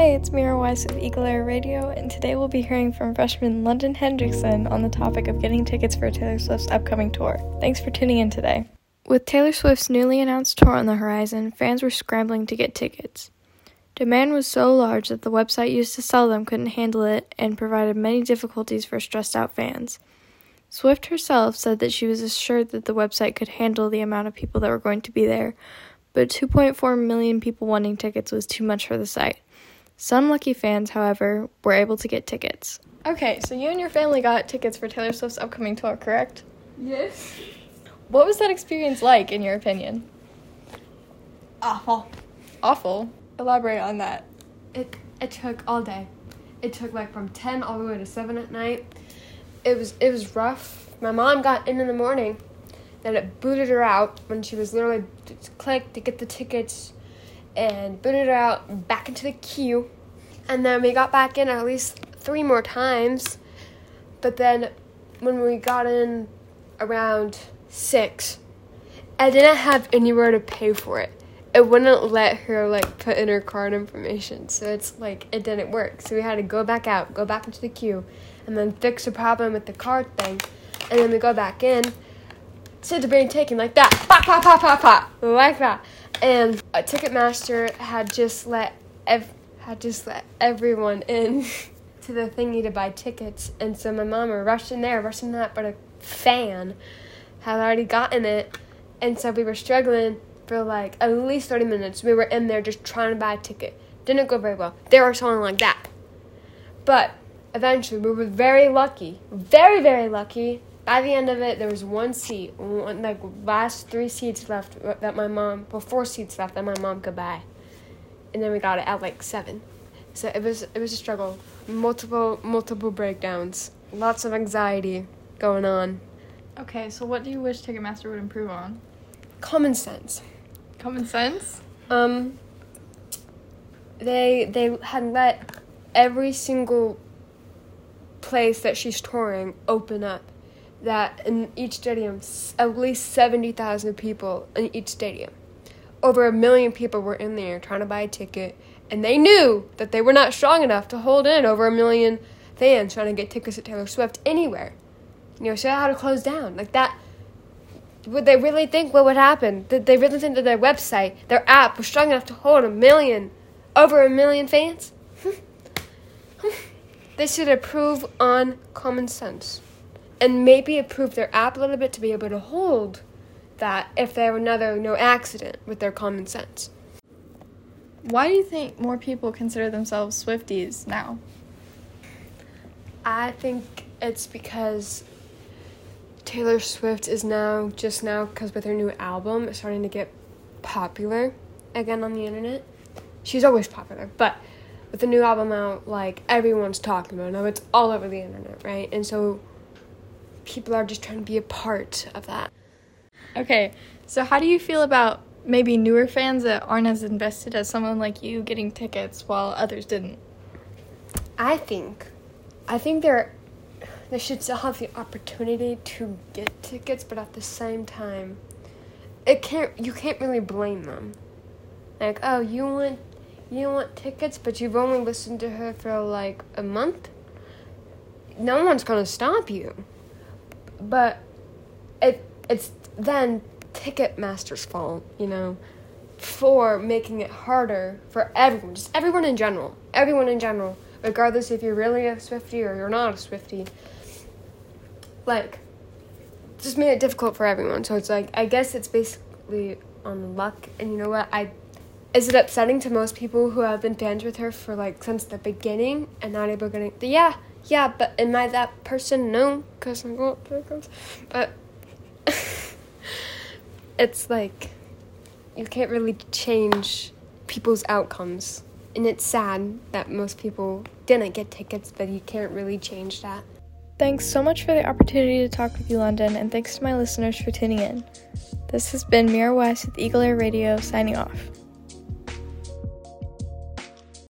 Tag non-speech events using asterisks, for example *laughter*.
Hey, it's Mira Weiss with Eagle Air Radio, and today we'll be hearing from freshman London Hendrickson on the topic of getting tickets for Taylor Swift's upcoming tour. Thanks for tuning in today. With Taylor Swift's newly announced tour on the horizon, fans were scrambling to get tickets. Demand was so large that the website used to sell them couldn't handle it and provided many difficulties for stressed out fans. Swift herself said that she was assured that the website could handle the amount of people that were going to be there, but 2.4 million people wanting tickets was too much for the site. Some lucky fans, however, were able to get tickets. Okay, so you and your family got tickets for Taylor Swift's upcoming tour, correct? Yes. What was that experience like, in your opinion? Awful. Awful. Elaborate on that. It it took all day. It took like from ten all the way to seven at night. It was it was rough. My mom got in in the morning. Then it booted her out when she was literally clicked to get the tickets and booted her out back into the queue. And then we got back in at least three more times. But then when we got in around six, I didn't have anywhere to pay for it. It wouldn't let her like put in her card information. So it's like it didn't work. So we had to go back out, go back into the queue, and then fix the problem with the card thing. And then we go back in. Sit the being taken like that. Pop, pop, pop, pop, pop. Like that and a Ticketmaster had just let ev- had just let everyone in *laughs* to the thingy to buy tickets, and so my mom rushed in there, rushing that, but a fan had already gotten it, and so we were struggling for like at least thirty minutes. We were in there just trying to buy a ticket. Didn't go very well. They were selling like that, but eventually we were very lucky, very very lucky by the end of it, there was one seat, one, like last three seats left that my mom, well, four seats left that my mom could buy, and then we got it at like seven. So it was it was a struggle, multiple multiple breakdowns, lots of anxiety going on. Okay, so what do you wish Ticketmaster would improve on? Common sense. Common sense. Um. They they had let every single place that she's touring open up that in each stadium, at least 70,000 people in each stadium. Over a million people were in there trying to buy a ticket, and they knew that they were not strong enough to hold in over a million fans trying to get tickets to Taylor Swift anywhere. You know, so had to close down. Like that, would they really think what would happen? Did they really think that their website, their app, was strong enough to hold a million, over a million fans? *laughs* they should improve on common sense and maybe improve their app a little bit to be able to hold that if they have another no accident with their common sense. Why do you think more people consider themselves Swifties now? I think it's because Taylor Swift is now just now because with her new album it's starting to get popular again on the internet. She's always popular, but with the new album out, like everyone's talking about it now. It's all over the internet, right? And so people are just trying to be a part of that. Okay, so how do you feel about maybe newer fans that aren't as invested as someone like you getting tickets while others didn't? I think, I think they're, they should still have the opportunity to get tickets, but at the same time, it can't. You can't really blame them. Like, oh, you want, you want tickets, but you've only listened to her for like a month. No one's gonna stop you but it it's then Ticketmaster's fault, you know, for making it harder for everyone, just everyone in general, everyone in general, regardless if you're really a Swiftie or you're not a Swiftie. Like, just made it difficult for everyone. So it's like I guess it's basically on luck. And you know what? I is it upsetting to most people who have been fans with her for like since the beginning and not able to yeah yeah, but am I that person? No, because I'm to But it's like you can't really change people's outcomes. And it's sad that most people didn't get tickets, but you can't really change that. Thanks so much for the opportunity to talk with you, London, and thanks to my listeners for tuning in. This has been Mira West with Eagle Air Radio signing off.